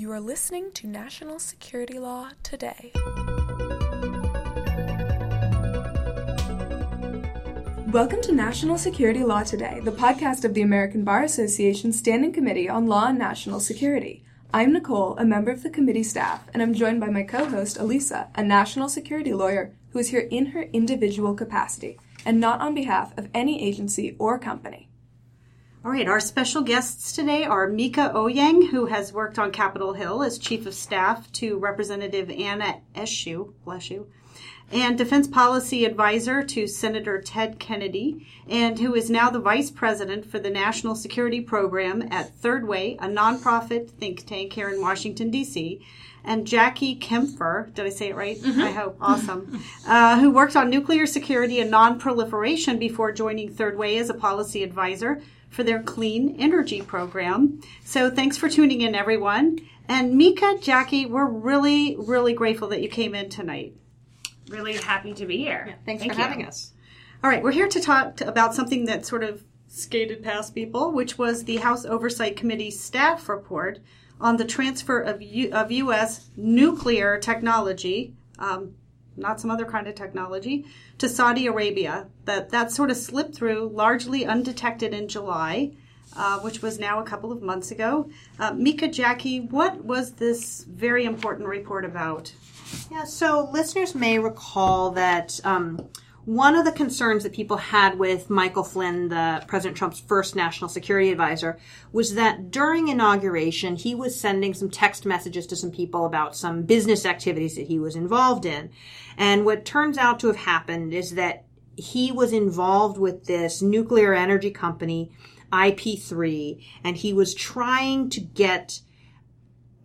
You are listening to National Security Law Today. Welcome to National Security Law Today, the podcast of the American Bar Association Standing Committee on Law and National Security. I'm Nicole, a member of the committee staff, and I'm joined by my co host, Elisa, a national security lawyer who is here in her individual capacity and not on behalf of any agency or company. All right, our special guests today are Mieke Eoyang, who has worked on Capitol Hill as Chief of Staff to Representative Anna Eshoo, bless you, and Defense Policy Advisor to Senator Ted Kennedy, and who is now the Vice President for the National Security Program at Third Way, a nonprofit think tank here in Washington, D.C., and Jackie Kempfer, did I say it right? Mm-hmm. I hope. Awesome. uh, who worked on nuclear security and non-proliferation before joining Third Way as a policy advisor for their clean energy program. So thanks for tuning in, everyone. And Mieke, Jackie, we're really, really grateful that you came in tonight. Really happy to be here. Yeah, thanks Thank for you. having us. All right, we're here to talk about something that sort of skated past people, which was the House Oversight Committee staff report on the transfer of, U- of U.S. nuclear technology um, not some other kind of technology, to Saudi Arabia. That that sort of slipped through largely undetected in July, uh, which was now a couple of months ago. Uh, Mieke Jackie, what was this very important report about? Yeah, so listeners may recall that. Um, one of the concerns that people had with Michael Flynn, the President Trump's first national security advisor, was that during inauguration, he was sending some text messages to some people about some business activities that he was involved in. And what turns out to have happened is that he was involved with this nuclear energy company, IP3, and he was trying to get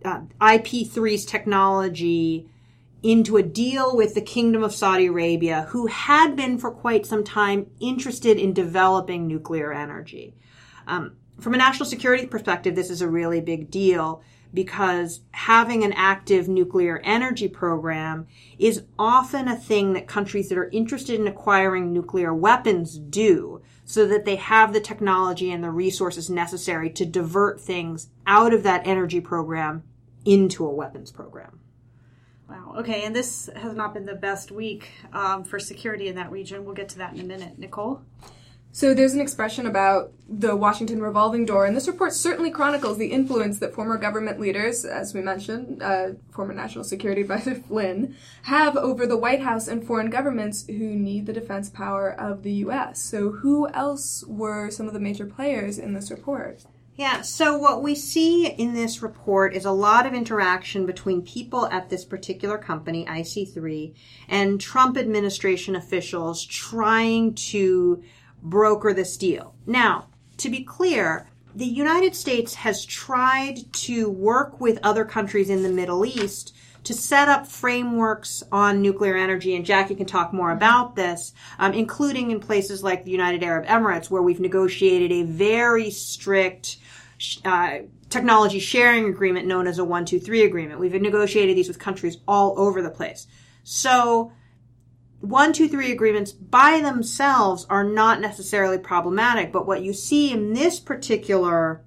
uh, IP3's technology into a deal with the Kingdom of Saudi Arabia, who had been for quite some time interested in developing nuclear energy. Um, from a national security perspective, this is a really big deal because having an active nuclear energy program is often a thing that countries that are interested in acquiring nuclear weapons do so that they have the technology and the resources necessary to divert things out of that energy program into a weapons program. Wow. Okay, and this has not been the best week um, for security in that region. We'll get to that in a minute. Nicole? So there's an expression about the Washington revolving door, and this report certainly chronicles the influence that former government leaders, as we mentioned, uh, former National Security Advisor Flynn, have over the White House and foreign governments who need the defense power of the U.S. So who else were some of the major players in this report? Yeah, so what we see in this report is a lot of interaction between people at this particular company, IP3, and Trump administration officials trying to broker this deal. Now, to be clear, the United States has tried to work with other countries in the Middle East to set up frameworks on nuclear energy, and Jackie can talk more about this, um, including in places like the United Arab Emirates, where we've negotiated a very strict uh, technology sharing agreement known as a 123 agreement. We've negotiated these with countries all over the place. So, 123 agreements by themselves are not necessarily problematic, but what you see in this particular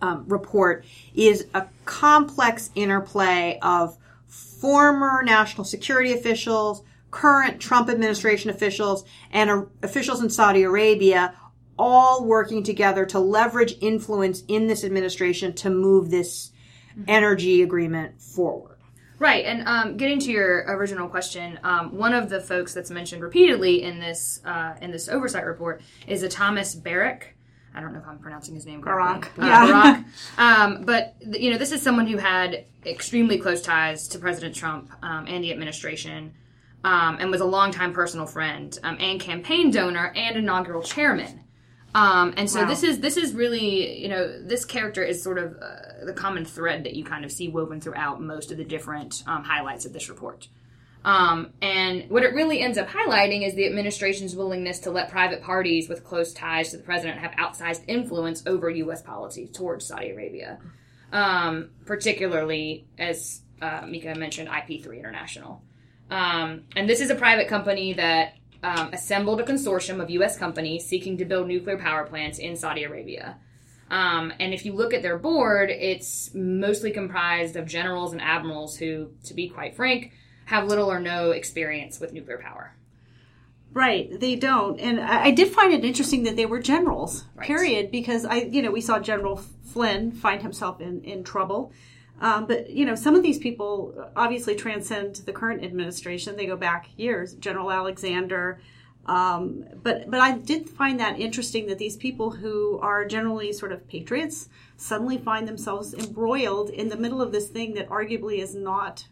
um, report is a complex interplay of former national security officials, current Trump administration officials, and uh, officials in Saudi Arabia all working together to leverage influence in this administration to move this mm-hmm. energy agreement forward. Right, and um, getting to your original question, um, one of the folks that's mentioned repeatedly in this uh, in this oversight report is a Thomas Barrack. I don't know if I'm pronouncing his name correctly. Barack. Uh, yeah. Barack. Um, but you know, this is someone who had extremely close ties to President Trump um, and the administration, um, and was a longtime personal friend um, and campaign donor and inaugural chairman. Um, and so wow. this is this is really you know this character is sort of uh, the common thread that you kind of see woven throughout most of the different um, highlights of this report. Um, and what it really ends up highlighting is the administration's willingness to let private parties with close ties to the president have outsized influence over U.S. policy towards Saudi Arabia, um, particularly as uh, Mieke mentioned, IP3 International. Um, and this is a private company that um, assembled a consortium of U.S. companies seeking to build nuclear power plants in Saudi Arabia. Um, and if you look at their board, it's mostly comprised of generals and admirals who, to be quite frank, have little or no experience with nuclear power. Right, they don't, and I, I did find it interesting that they were generals. Right. Period, because I, you know, we saw General Flynn find himself in in trouble. Um, but you know, some of these people obviously transcend the current administration. They go back years. General Alexander. Um, but but I did find that interesting that these people who are generally sort of patriots suddenly find themselves embroiled in the middle of this thing that arguably is not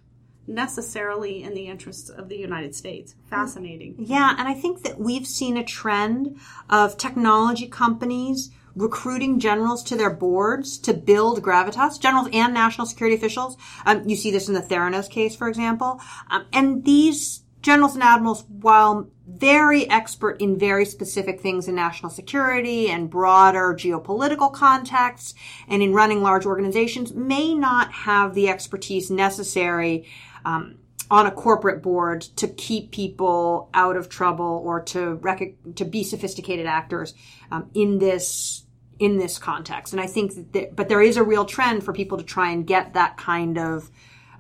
necessarily in the interests of the United States. Fascinating. Yeah, and I think that we've seen a trend of technology companies recruiting generals to their boards to build gravitas, generals and national security officials. Um, you see this in the Theranos case, for example. Um, and these generals and admirals, while very expert in very specific things in national security and broader geopolitical contexts and in running large organizations, may not have the expertise necessary um, on a corporate board to keep people out of trouble or to rec- to be sophisticated actors um, in this in this context. And I think that, but there is a real trend for people to try and get that kind of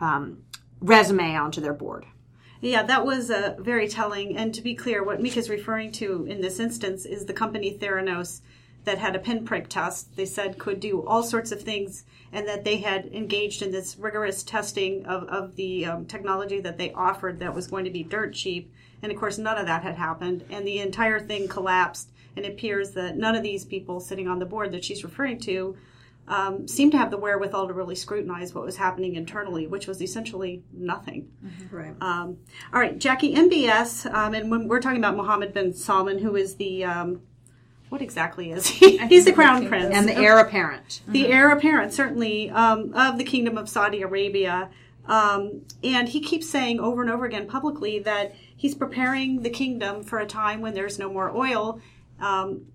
um, resume onto their board. Yeah, that was uh, very telling. And to be clear, what Mieke is referring to in this instance is the company Theranos that had a pinprick test. They said could do all sorts of things, and that they had engaged in this rigorous testing of, of the um, technology that they offered that was going to be dirt cheap. And of course, none of that had happened, and the entire thing collapsed. And it appears that none of these people sitting on the board that she's referring to um, seemed to have the wherewithal to really scrutinize what was happening internally, which was essentially nothing. Right. Um, all right, Jackie, MBS, um, and when we're talking about Mohammed bin Salman, who is the, um, what exactly is he? He's the crown prince. and the heir apparent. the heir apparent, certainly, um, of the Kingdom of Saudi Arabia. Um, and he keeps saying over and over again publicly that he's preparing the kingdom for a time when there's no more oil. Um,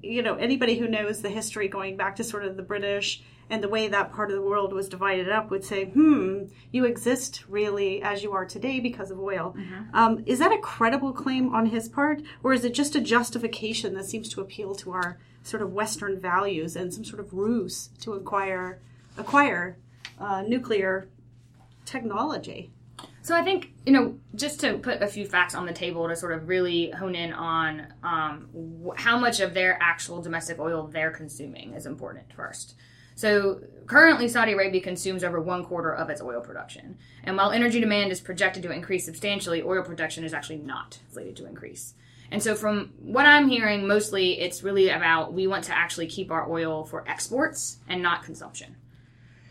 you know, anybody who knows the history going back to sort of the British and the way that part of the world was divided up would say, hmm, you exist really as you are today because of oil. Um, is that a credible claim on his part, or is it just a justification that seems to appeal to our sort of Western values and some sort of ruse to acquire acquire uh, nuclear technology? So I think you know just to put a few facts on the table to sort of really hone in on um, wh- how much of their actual domestic oil they're consuming is important first. So currently, Saudi Arabia consumes over one quarter of its oil production, and while energy demand is projected to increase substantially, oil production is actually not slated to increase. And so, from what I'm hearing, mostly it's really about we want to actually keep our oil for exports and not consumption.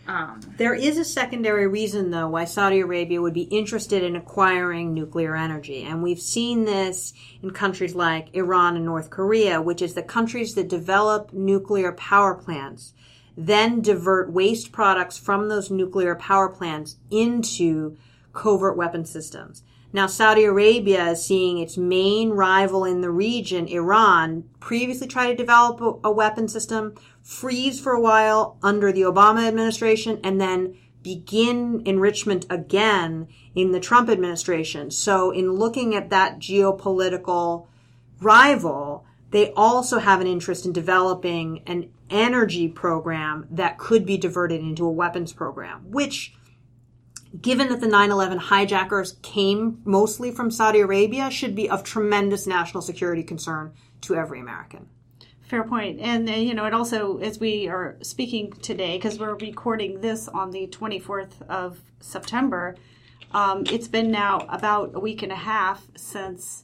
Um, There is a secondary reason, though, why Saudi Arabia would be interested in acquiring nuclear energy. And we've seen this in countries like Iran and North Korea, which is the countries that develop nuclear power plants, then divert waste products from those nuclear power plants into covert weapon systems. Now, Saudi Arabia is seeing its main rival in the region, Iran, previously try to develop a, weapon system, freeze for a while under the Obama administration, and then begin enrichment again in the Trump administration. So, in looking at that geopolitical rival, they also have an interest in developing an energy program that could be diverted into a weapons program, which given that the 9-11 hijackers came mostly from Saudi Arabia, should be of tremendous national security concern to every American. Fair point. And, uh, you know, it also, as we are speaking today, because we're recording this on the 24th of September, um, it's been now about a week and a half since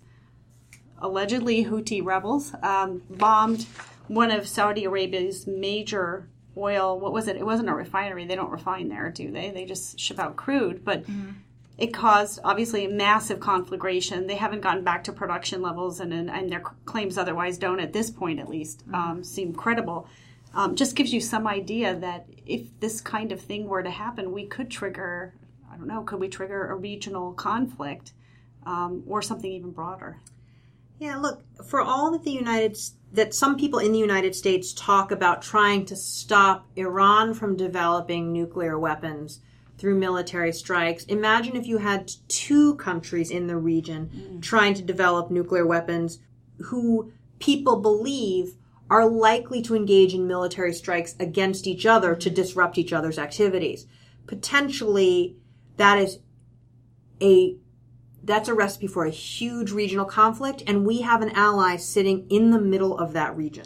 allegedly Houthi rebels um, bombed one of Saudi Arabia's major oil. What was it? It wasn't a refinery. They don't refine there, do they? They just ship out crude. But it caused obviously a massive conflagration. They haven't gotten back to production levels, and and, their claims otherwise don't at this point, at least, um, seem credible. Um, just gives you some idea that if this kind of thing were to happen, we could trigger. I don't know. Could we trigger a regional conflict um, or something even broader? Yeah, look, for all that the United that some people in the United States talk about trying to stop Iran from developing nuclear weapons through military strikes, imagine if you had two countries in the region mm. trying to develop nuclear weapons who people believe are likely to engage in military strikes against each other to mm. disrupt each other's activities. Potentially, that is a that's a recipe for a huge regional conflict, and we have an ally sitting in the middle of that region.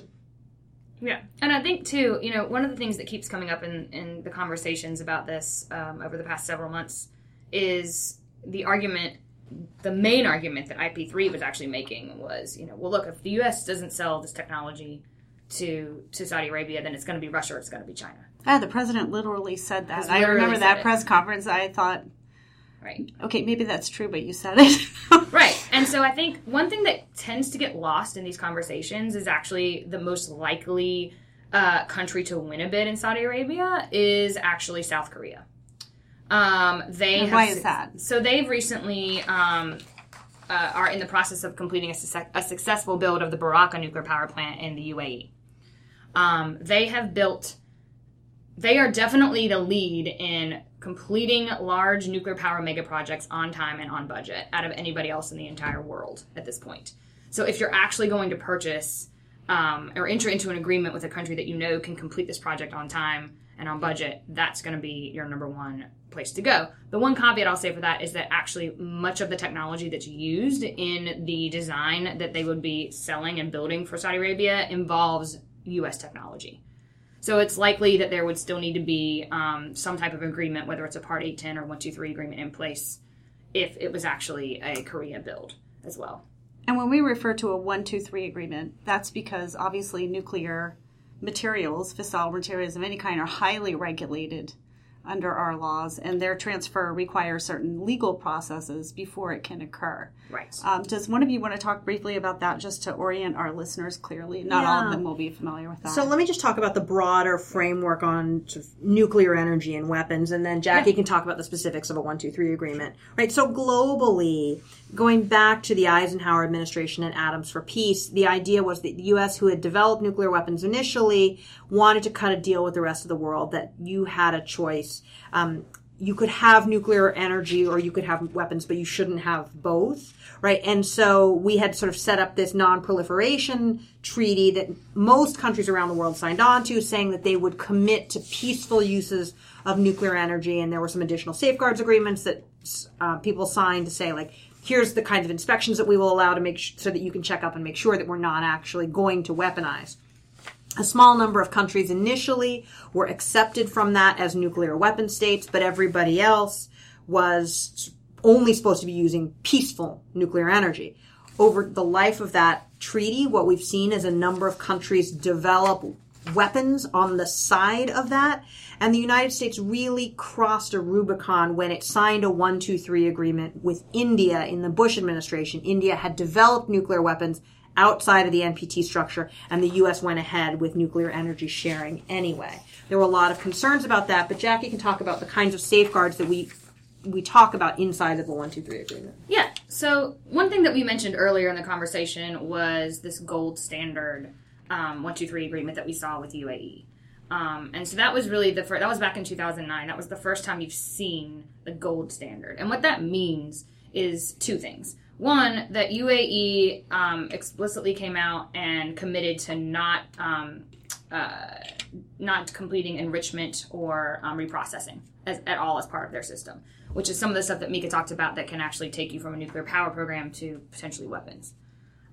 Yeah, and I think too, you know, one of the things that keeps coming up in in the conversations about this um, over the past several months is the argument. The main argument that IP3 was actually making was, you know, well, look, if the U.S. doesn't sell this technology to to Saudi Arabia, then it's going to be Russia or it's going to be China. Ah, the president literally said that. He's I remember said that it. press conference. I thought, Right. okay, maybe that's true, but you said it. Right. And so I think one thing that tends to get lost in these conversations is actually the most likely uh, country to win a bid in Saudi Arabia is actually South Korea. Um, they And have why is that? So they've recently um, uh, are in the process of completing a, suc- a successful build of the Barakah nuclear power plant in the UAE. Um, they have built. They are definitely the lead in completing large nuclear power mega projects on time and on budget out of anybody else in the entire world at this point. So if you're actually going to purchase um, or enter into an agreement with a country that you know can complete this project on time and on budget, that's going to be your number one place to go. The one caveat I'll say for that is that actually much of the technology that's used in the design that they would be selling and building for Saudi Arabia involves U.S. technology. So it's likely that there would still need to be um, some type of agreement, whether it's a Part 810 or 123 agreement in place, if it was actually a Korea build as well. And when we refer to a one, two, three agreement, that's because obviously nuclear materials, fissile materials of any kind, are highly regulated under our laws, and their transfer requires certain legal processes before it can occur. Right. Um, does one of you want to talk briefly about that just to orient our listeners clearly? Not all of them will be familiar with that. So let me just talk about the broader framework on sort of nuclear energy and weapons, and then Jackie can talk about the specifics of a one, two, three agreement. Right. So globally, going back to the Eisenhower administration and Atoms for Peace, the idea was that the U.S., who had developed nuclear weapons initially, wanted to cut a deal with the rest of the world that you had a choice. Um, you could have nuclear energy or you could have weapons, but you shouldn't have both, right? And so we had sort of set up this non-proliferation treaty that most countries around the world signed on to, saying that they would commit to peaceful uses of nuclear energy. And there were some additional safeguards agreements that uh, people signed to say, like, here's the kinds of inspections that we will allow to make sh- so that you can check up and make sure that we're not actually going to weaponize. A small number of countries initially were accepted from that as nuclear weapon states, but everybody else was only supposed to be using peaceful nuclear energy. Over the life of that treaty, what we've seen is a number of countries develop weapons on the side of that. And the United States really crossed a Rubicon when it signed a 123 agreement with India in the Bush administration. India had developed nuclear weapons outside of the NPT structure, and the U.S. went ahead with nuclear energy sharing anyway. There were a lot of concerns about that, but Jackie can talk about the kinds of safeguards that we we talk about inside of the 123 agreement. Yeah. So one thing that we mentioned earlier in the conversation was this gold standard um, one two three agreement that we saw with UAE. Um, and so that was really the first, that was back in 2009. That was the first time you've seen the gold standard. And what that means is two things. One, that UAE um, explicitly came out and committed to not um, uh, not completing enrichment or um, reprocessing as, at all as part of their system, which is some of the stuff that Mieke talked about that can actually take you from a nuclear power program to potentially weapons.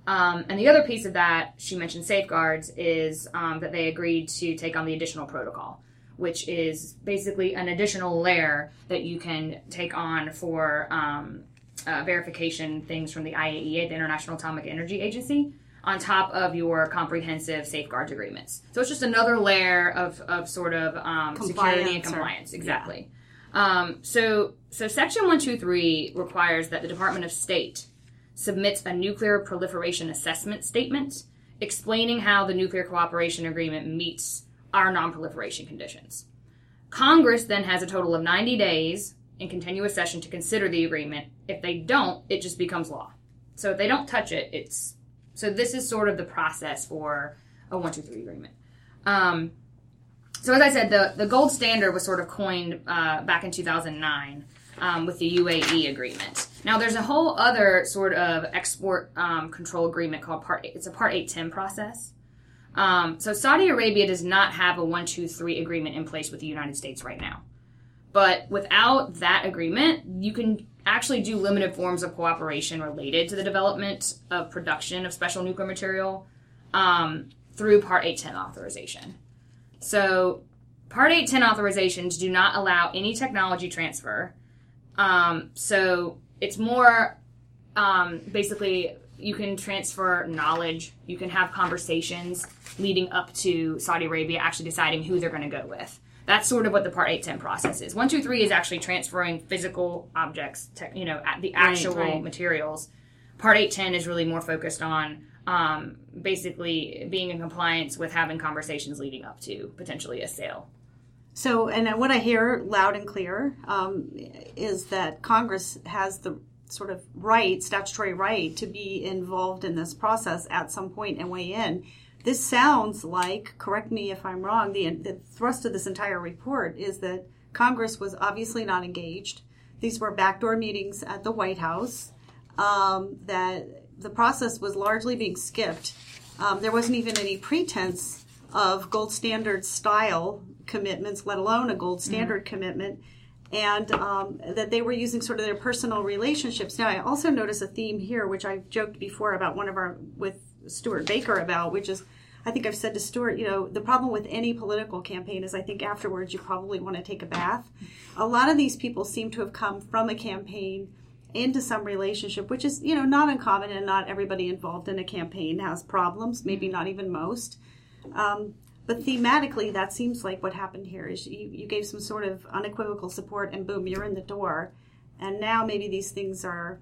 Um, and the other piece of that, she mentioned safeguards, is um, that they agreed to take on the additional protocol, which is basically an additional layer that you can take on for um, uh, verification things from the IAEA, the International Atomic Energy Agency, on top of your comprehensive safeguards agreements. So it's just another layer of, of sort of um, security and Compliance or-. Exactly. Um, so, so Section 123 requires that the Department of State submits a nuclear proliferation assessment statement explaining how the nuclear cooperation agreement meets our non-proliferation conditions. Congress then has a total of 90 days in continuous session to consider the agreement. If they don't, it just becomes law. So if they don't touch it, it's so this is sort of the process for a one two three agreement. Um, so as I said, the the gold standard was sort of coined uh, back in 2009 um, with the UAE agreement. Now there's a whole other sort of export um, control agreement called Part. It's a Part 810 process. Um, so Saudi Arabia does not have a one, two, three agreement in place with the United States right now. But without that agreement, you can actually do limited forms of cooperation related to the development of production of special nuclear material um, through Part 810 authorization. So, Part 810 authorizations do not allow any technology transfer. Um, so, it's more um, basically you can transfer knowledge, you can have conversations leading up to Saudi Arabia actually deciding who they're going to go with. That's sort of what the Part 810 process is. 123 is actually transferring physical objects, te- you know, at the actual right. materials. Part 810 is really more focused on um, basically being in compliance with having conversations leading up to potentially a sale. So, and what I hear loud and clear um, is that Congress has the sort of right, statutory right, to be involved in this process at some point and weigh in. This sounds like, correct me if I'm wrong, the, the thrust of this entire report is that Congress was obviously not engaged. These were backdoor meetings at the White House, um, that the process was largely being skipped. Um, there wasn't even any pretense of gold standard style commitments, let alone a gold standard commitment, and um, that they were using sort of their personal relationships. Now, I also notice a theme here, which I've joked before about one of our with Stewart Baker about, which is. I think I've said to Stewart, you know, the problem with any political campaign is I think afterwards you probably want to take a bath. A lot of these people seem to have come from a campaign into some relationship, which is, you know, not uncommon and not everybody involved in a campaign has problems, maybe not even most. Um, but thematically, that seems like what happened here is you, you gave some sort of unequivocal support and boom, you're in the door. And now maybe these things are,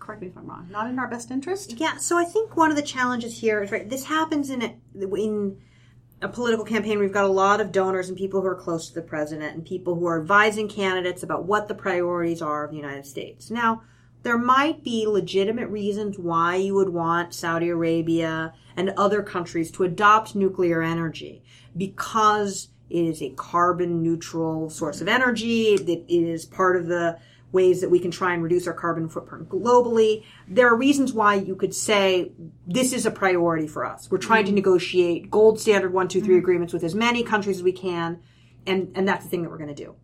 correct me if I'm wrong, not in our best interest? Yeah, so I think one of the challenges here is right. This happens in a, in a political campaign. We've got a lot of donors and people who are close to the president and people who are advising candidates about what the priorities are of the United States. Now, there might be legitimate reasons why you would want Saudi Arabia and other countries to adopt nuclear energy because it is a carbon neutral source of energy. It is part of the ways that we can try and reduce our carbon footprint globally. There are reasons why you could say this is a priority for us. We're trying to mm-hmm. negotiate gold standard one, two, three mm-hmm. agreements with as many countries as we can, and, and that's the thing that we're going to do.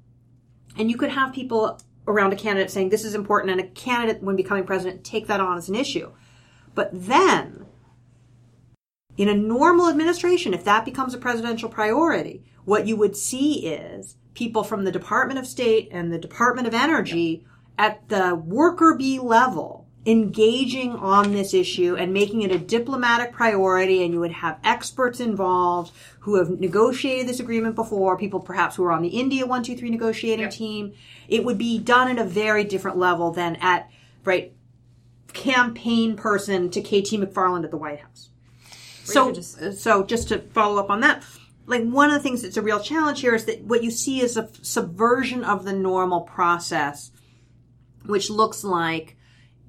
And you could have people around a candidate saying this is important, and a candidate, when becoming president, take that on as an issue. But then, in a normal administration, if that becomes a presidential priority, what you would see is people from the Department of State and the Department of Energy at the worker bee level engaging on this issue and making it a diplomatic priority. And you would have experts involved who have negotiated this agreement before people perhaps who are on the india 123 negotiating Yep. team. It would be done at a very different level than at right campaign person to kt mcfarland at the white house. So, so just to follow up on that, like one of the things that's a real challenge here is that what you see is a subversion of the normal process, which looks like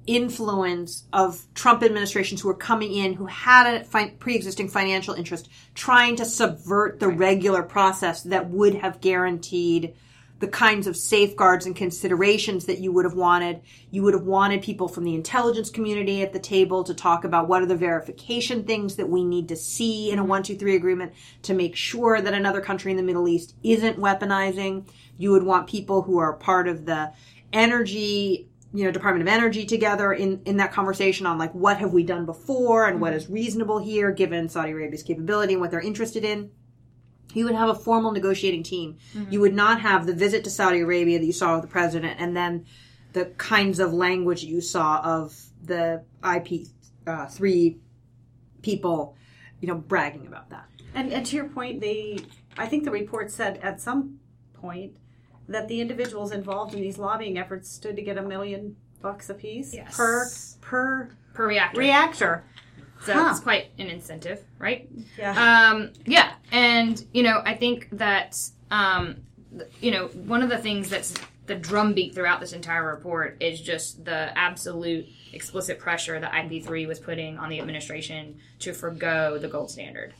influence of Trump administrations who are coming in who had a fi- pre-existing financial interest trying to subvert the regular process that would have guaranteed the kinds of safeguards and considerations that you would have wanted. You would have wanted people from the intelligence community at the table to talk about what are the verification things that we need to see in a one, two, three agreement to make sure that another country in the Middle East isn't weaponizing. You would want people who are part of the energy, you know, Department of Energy together in, in that conversation on like what have we done before and what is reasonable here given Saudi Arabia's capability and what they're interested in you would have a formal negotiating team. You would not have the visit to Saudi Arabia that you saw with the president and then the kinds of language you saw of the IP uh, three people, you know, bragging about that. And, and to your point, they, I think the report said at some point that the individuals involved in these lobbying efforts stood to get a million bucks apiece Yes. per per per reactor. reactor. So Huh. it's quite an incentive, right? Yeah. Um, yeah, and you know, I think that um, you know one of the things that's the drumbeat throughout this entire report is just the absolute explicit pressure that IP3 was putting on the administration to forego the gold standard,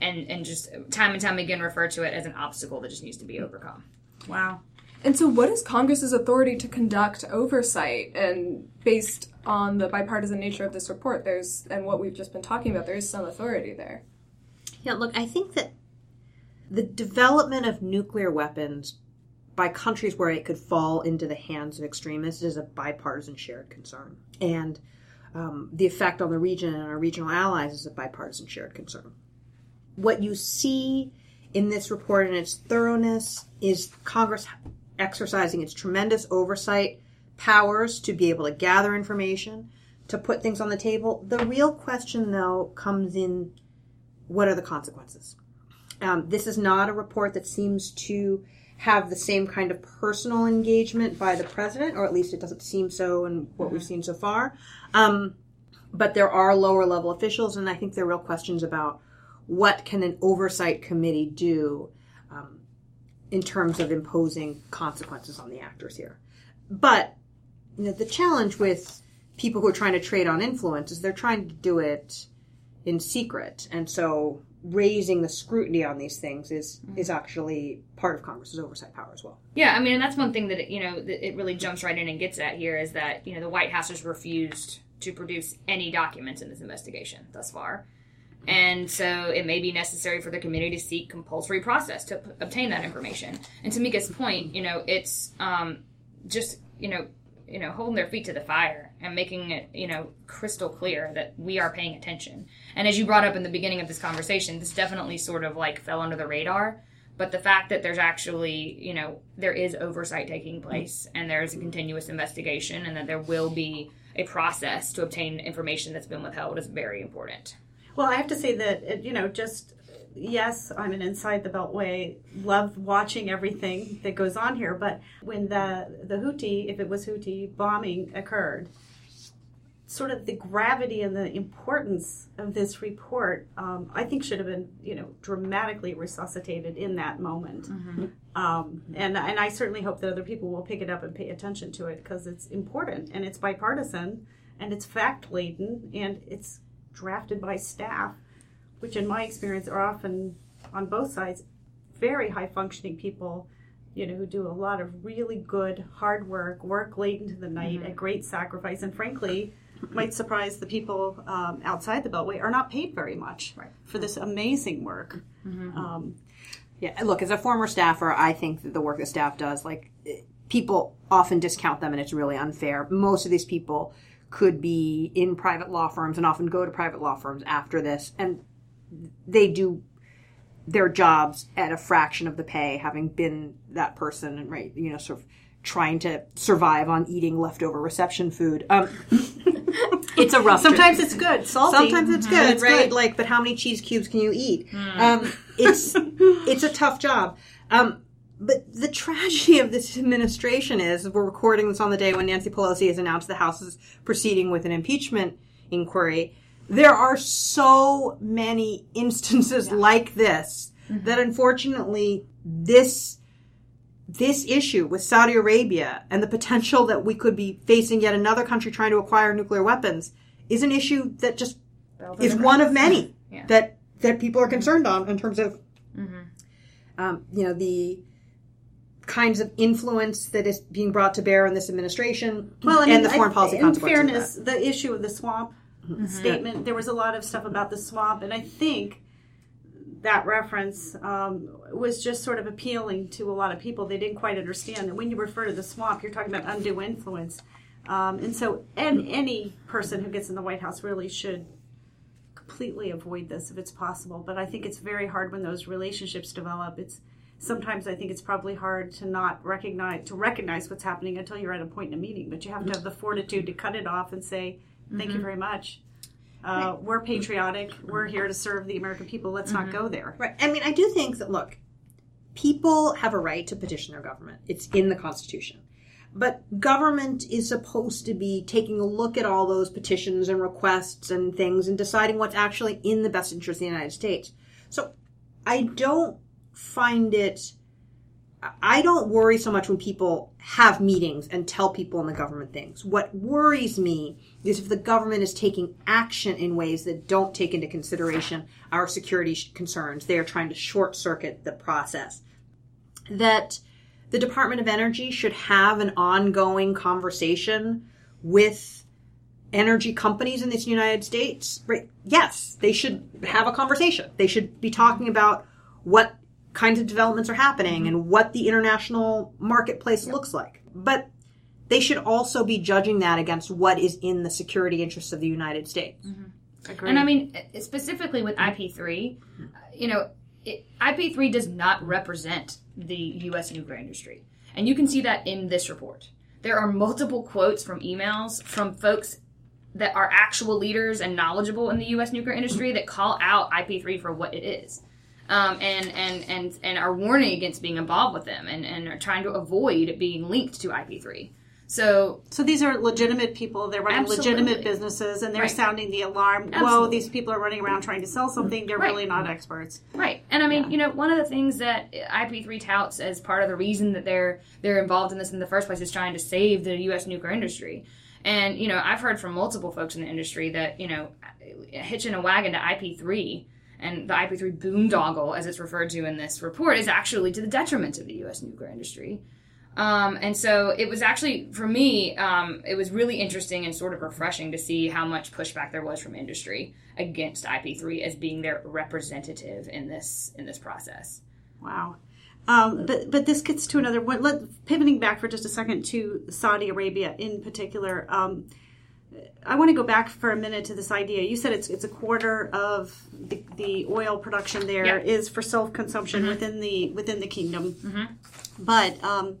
and and just time and time again refer to it as an obstacle that just needs to be overcome. wow. And so, what is Congress's authority to conduct oversight? And based on the bipartisan nature of this report, there's and what we've just been talking about, there is some authority there. Yeah, look, I think that the development of nuclear weapons by countries where it could fall into the hands of extremists is a bipartisan shared concern. And um, the effect on the region and our regional allies is a bipartisan shared concern. What you see in this report and its thoroughness is Congress exercising its tremendous oversight powers to be able to gather information, to put things on the table. The real question, though, comes in what are the consequences? Um, this is not a report that seems to have the same kind of personal engagement by the president, or at least it doesn't seem so in what we've seen so far. Um, but there are lower level officials, and I think there are real questions about what can an oversight committee do um, in terms of imposing consequences on the actors here. But you know, the challenge with people who are trying to trade on influence is they're trying to do it in secret, and so raising the scrutiny on these things is is actually part of Congress's oversight power as well. Yeah, I mean, and that's one thing that it, you know that it really jumps right in and gets at here is that you know the White House has refused to produce any documents in this investigation thus far, and so it may be necessary for the committee to seek compulsory process to p- obtain that information. And to Mieke's point, you know, it's um, just you know you know holding their feet to the fire and making it you know crystal clear that we are paying attention. And as you brought up in the beginning of this conversation this definitely sort of like fell under the radar. But the fact that there's actually you know there is oversight taking place and there's a continuous investigation and that there will be a process to obtain information that's been withheld is very important. Well, I have to say that you know, just yes, I'm an inside the Beltway. Love watching everything that goes on here. But when the the Houthi, if it was Houthi bombing occurred, sort of the gravity and the importance of this report, um, I think should have been you know dramatically resuscitated in that moment. Um, and and I certainly hope that other people will pick it up and pay attention to it because it's important and it's bipartisan and it's fact laden and it's drafted by staff, which in my experience are often on both sides very high functioning people. You know, who do a lot of really good hard work, work late into the night at great sacrifice, and frankly, might surprise the people um, outside the Beltway are not paid very much for this amazing work. Um, Yeah, look, as a former staffer, I think that the work that staff does, like, people often discount them and it's really unfair. Most of these people could be in private law firms and often go to private law firms after this, and they do their jobs at a fraction of the pay, having been that person and, right, you know, sort of trying to survive on eating leftover reception food. Um, it's a rough sometimes it's good, salty. Sometimes it's good, It's right? good. Like, but how many cheese cubes can you eat? Um, it's it's a tough job. Um, but the tragedy of this administration is we're recording this on the day when Nancy Pelosi has announced the House is proceeding with an impeachment inquiry. There are so many instances like this that unfortunately this this issue with Saudi Arabia and the potential that we could be facing yet another country trying to acquire nuclear weapons is an issue that just is one of many Yeah. that that people are concerned on in terms of um, you know the kinds of influence that is being brought to bear in this administration Well, I mean, and the foreign I- policy in consequences. of fairness, the issue of the swamp statement, there was a lot of stuff about the swamp, and I think that reference um, was just sort of appealing to a lot of people. They didn't quite understand that when you refer to the swamp, you're talking about undue influence. Um, and so, and any person who gets in the White House really should completely avoid this if it's possible. But I think it's very hard when those relationships develop. It's sometimes I think it's probably hard to not recognize to recognize what's happening until you're at a point in a meeting. But you have to have the fortitude to cut it off and say, "Thank you very much. Uh, we're patriotic. We're here to serve the American people. Let's not go there." Right. I mean, I do think that, look, people have a right to petition their government. It's in the Constitution. But government is supposed to be taking a look at all those petitions and requests and things and deciding what's actually in the best interest of the United States. So I don't find it. I don't worry so much when people have meetings and tell people in the government things. What worries me is if the government is taking action in ways that don't take into consideration our security concerns. They are trying to short circuit the process. That the Department of Energy should have an ongoing conversation with energy companies in this United States, right? Yes, they should have a conversation. They should be talking about what kinds of developments are happening and what the international marketplace looks like. But they should also be judging that against what is in the security interests of the United States. Mm-hmm. And I mean, specifically with IP3, you know, it, IP3 does not represent the U.S. nuclear industry. And you can see that in this report. There are multiple quotes from emails from folks that are actual leaders and knowledgeable in the U.S. nuclear industry that call out IP3 for what it is. Um, and, and, and, and are warning against being involved with them and, and are trying to avoid being linked to IP3. So So these are legitimate people. They're running Absolutely. legitimate businesses, and they're Right. sounding the alarm. Whoa, these people are running around trying to sell something. They're Right. really not experts. Right, and I mean, you know, one of the things that IP3 touts as part of the reason that they're they're involved in this in the first place is trying to save the U.S. nuclear industry. And you know, I've heard from multiple folks in the industry that you know, hitching a wagon to IP3 and the IP3 boondoggle, as it's referred to in this report, is actually to the detriment of the U.S. nuclear industry. Um, and so it was actually, for me, um, it was really interesting and sort of refreshing to see how much pushback there was from industry against IP3 as being their representative in this in this process. Wow. Um, but but this gets to another one. Let pivoting back for just a second to Saudi Arabia in particular. Um, I want to go back for a minute to this idea. You said it's it's a quarter of the, the oil production there is Yeah. for self consumption within the within the kingdom. But um,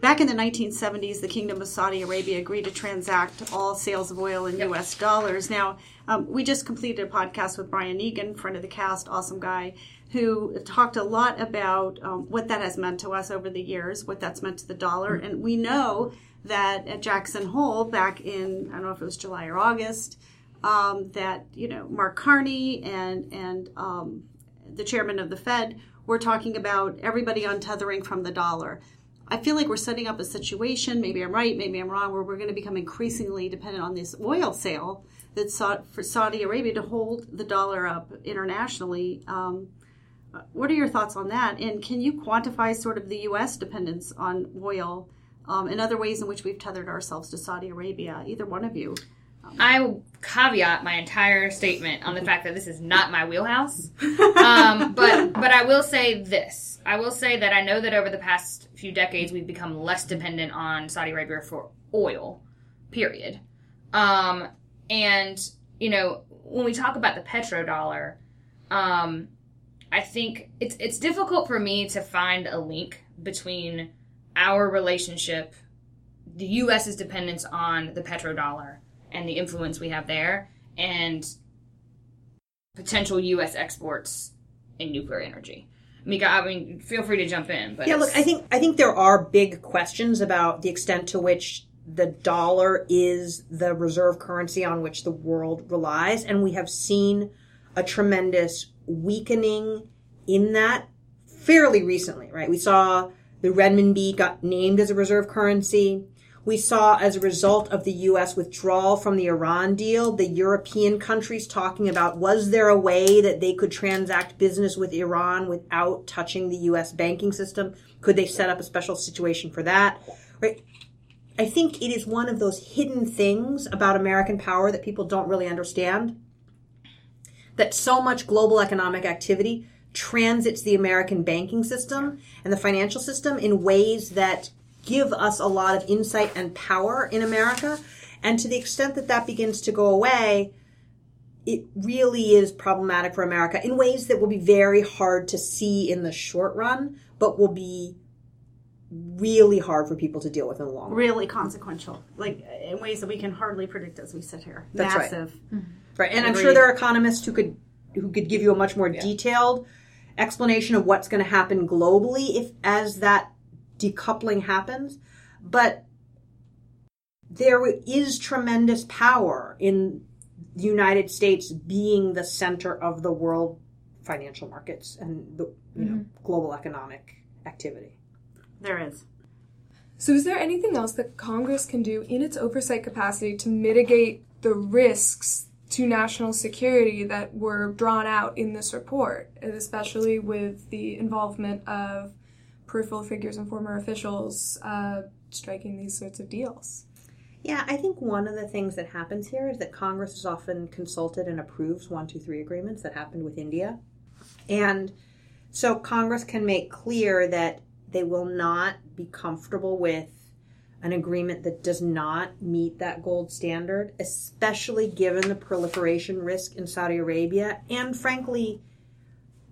back in the 1970s, the Kingdom of Saudi Arabia agreed to transact all sales of oil in U.S. dollars. Now, um, we just completed a podcast with Brian Egan, friend of the cast, awesome guy, who talked a lot about um, what that has meant to us over the years, what that's meant to the dollar. And we know that at Jackson Hole, back in, I don't know if it was July or August, um, that, you know, Mark Carney and, and um, the chairman of the Fed were talking about everybody untethering from the dollar. I feel like we're setting up a situation, maybe I'm right, maybe I'm wrong, where we're going to become increasingly dependent on this oil sale that sought for Saudi Arabia to hold the dollar up internationally. Um, what are your thoughts on that? And can you quantify sort of the U.S. dependence on oil um, and other ways in which we've tethered ourselves to Saudi Arabia? Either one of you. I will caveat my entire statement on the fact that this is not my wheelhouse. Um, but but I will say this. I will say that I know that over the past few decades we've become less dependent on Saudi Arabia for oil. Period. Um, and you know when we talk about the petrodollar, um, I think it's it's difficult for me to find a link between our relationship, the U.S.'s dependence on the petrodollar and the influence we have there, and potential U.S. exports in nuclear energy. Mieke, I mean, feel free to jump in. But Yeah, look, I think I think there are big questions about the extent to which the dollar is the reserve currency on which the world relies, and we have seen a tremendous weakening in that fairly recently, right? We saw the renminbi got named as a reserve currency. We saw as a result of the US withdrawal from the Iran deal, the European countries talking about was there a way that they could transact business with Iran without touching the US banking system? Could they set up a special situation for that? Right? I think it is one of those hidden things about American power that people don't really understand. That so much global economic activity transits the American banking system and the financial system in ways that give us a lot of insight and power in America. And to the extent that that begins to go away, it really is problematic for America in ways that will be very hard to see in the short run, but will be really hard for people to deal with in the long run. Really consequential, like in ways that we can hardly predict as we sit here. That's right. Massive. Right, and I'm sure there are economists who could who could give you a much more detailed explanation of what's going to happen globally if as that decoupling happens. But there is tremendous power in the United States being the center of the world financial markets and the you know mm-hmm. global economic activity. There is. So, is there anything else that Congress can do in its oversight capacity to mitigate the risks to national security that were drawn out in this report, especially with the involvement of peripheral figures and former officials uh, striking these sorts of deals? Yeah, I think one of the things that happens here is that Congress is often consulted and approves one, two, three agreements that happened with India. And so Congress can make clear that they will not be comfortable with an agreement that does not meet that gold standard, especially given the proliferation risk in Saudi Arabia and, frankly,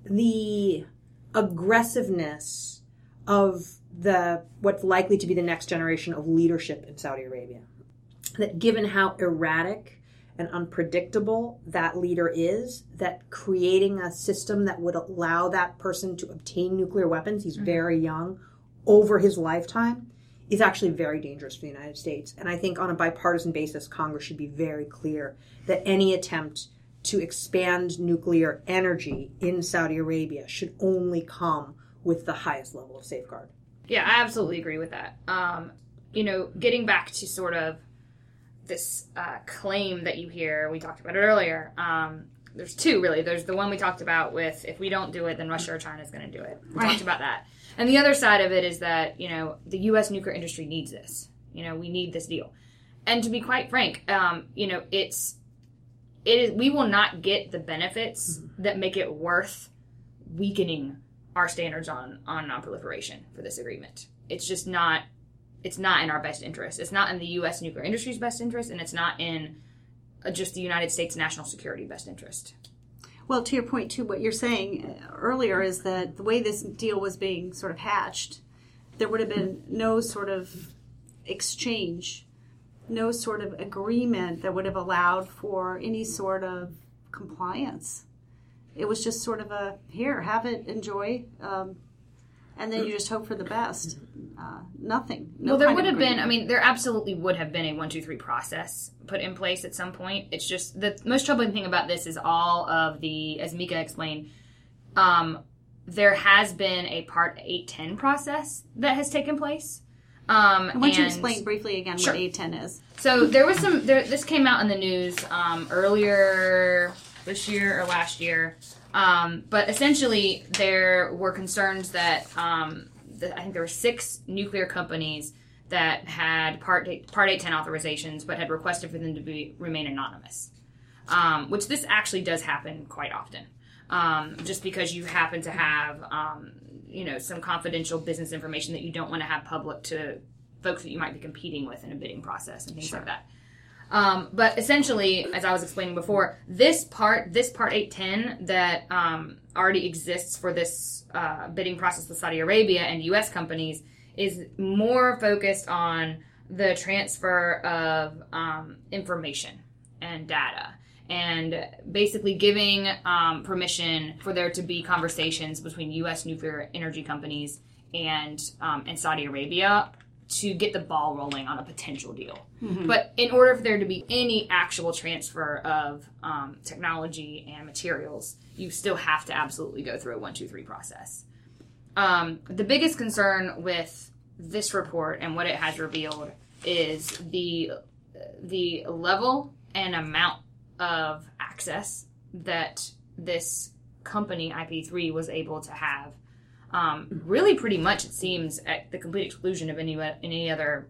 the aggressiveness of the what's likely to be the next generation of leadership in Saudi Arabia. That given how erratic and unpredictable that leader is, that creating a system that would allow that person to obtain nuclear weapons, he's mm-hmm. very young, over his lifetime, is actually very dangerous for the United States. And I think on a bipartisan basis, Congress should be very clear that any attempt to expand nuclear energy in Saudi Arabia should only come with the highest level of safeguard. Yeah, I absolutely agree with that. Um, you know, getting back to sort of this uh, claim that you hear, we talked about it earlier. Um, there's two really. There's the one we talked about with if we don't do it, then Russia or China is going to do it. We right. talked about that. And the other side of it is that, you know, the U.S. nuclear industry needs this. You know, we need this deal. And to be quite frank, um, you know, it's, it is, we will not get the benefits mm-hmm. that make it worth weakening our standards on, on nonproliferation for this agreement. It's just not, it's not in our best interest. It's not in the U.S. nuclear industry's best interest, and it's not in just the United States national security best interest. Well, to your point, too, what you're saying earlier is that the way this deal was being sort of hatched, there would have been no sort of exchange, no sort of agreement that would have allowed for any sort of compliance. It was just sort of a here, have it, enjoy. Um, and then you just hope for the best. Uh, nothing. No well, there would have been. I mean, there absolutely would have been a one, two, three process put in place at some point. It's just the most troubling thing about this is all of the, as Mieke explained, um, there has been a Part Eight Ten process that has taken place. Um, Why don't you explain briefly again sure. what Eight Ten is? So there was some. There, this came out in the news um, earlier this year or last year. Um, but essentially, there were concerns that um, the, I think there were six nuclear companies that had Part Part Eight Ten authorizations, but had requested for them to be remain anonymous. Um, which this actually does happen quite often. Um, just because you happen to have, um, you know, some confidential business information that you don't want to have public to folks that you might be competing with in a bidding process and things sure. like that. Um, but essentially, as I was explaining before, this part, this part 810 that um, already exists for this uh, bidding process with Saudi Arabia and U.S. companies is more focused on the transfer of um, information and data and basically giving um, permission for there to be conversations between U.S. nuclear energy companies and um, and Saudi Arabia to get the ball rolling on a potential deal. Mm-hmm. But in order for there to be any actual transfer of um, technology and materials, you still have to absolutely go through a one, two, three process. Um, the biggest concern with this report and what it has revealed is the the level and amount of access that this company IP3 was able to have um, really, pretty much, it seems at the complete exclusion of any any other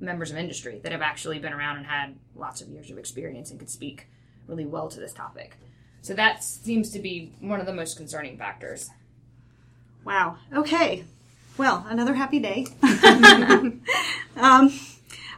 members of industry that have actually been around and had lots of years of experience and could speak really well to this topic. So that seems to be one of the most concerning factors. Wow. Okay. Well, another happy day. um,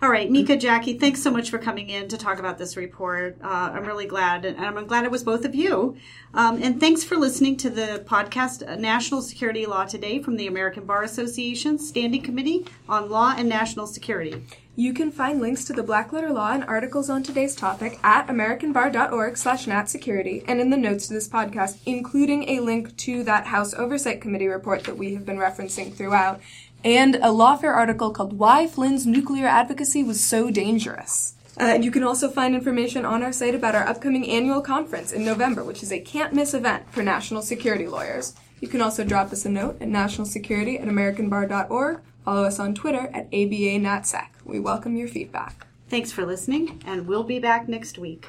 all right, Mieke, Jackie, thanks so much for coming in to talk about this report. Uh, I'm really glad, and I'm glad it was both of you. Um, and thanks for listening to the podcast uh, National Security Law Today from the American Bar Association Standing Committee on Law and National Security. You can find links to the Black Letter Law and articles on today's topic at americanbar.org slash natsecurity and in the notes to this podcast, including a link to that House Oversight Committee report that we have been referencing throughout and a Lawfare article called Why Flynn's Nuclear Advocacy Was So Dangerous. Uh, you can also find information on our site about our upcoming annual conference in November, which is a can't miss event for national security lawyers. You can also drop us a note at nationalsecurity at americanbar.org. Follow us on Twitter at ABANatSec. We welcome your feedback. Thanks for listening, and we'll be back next week.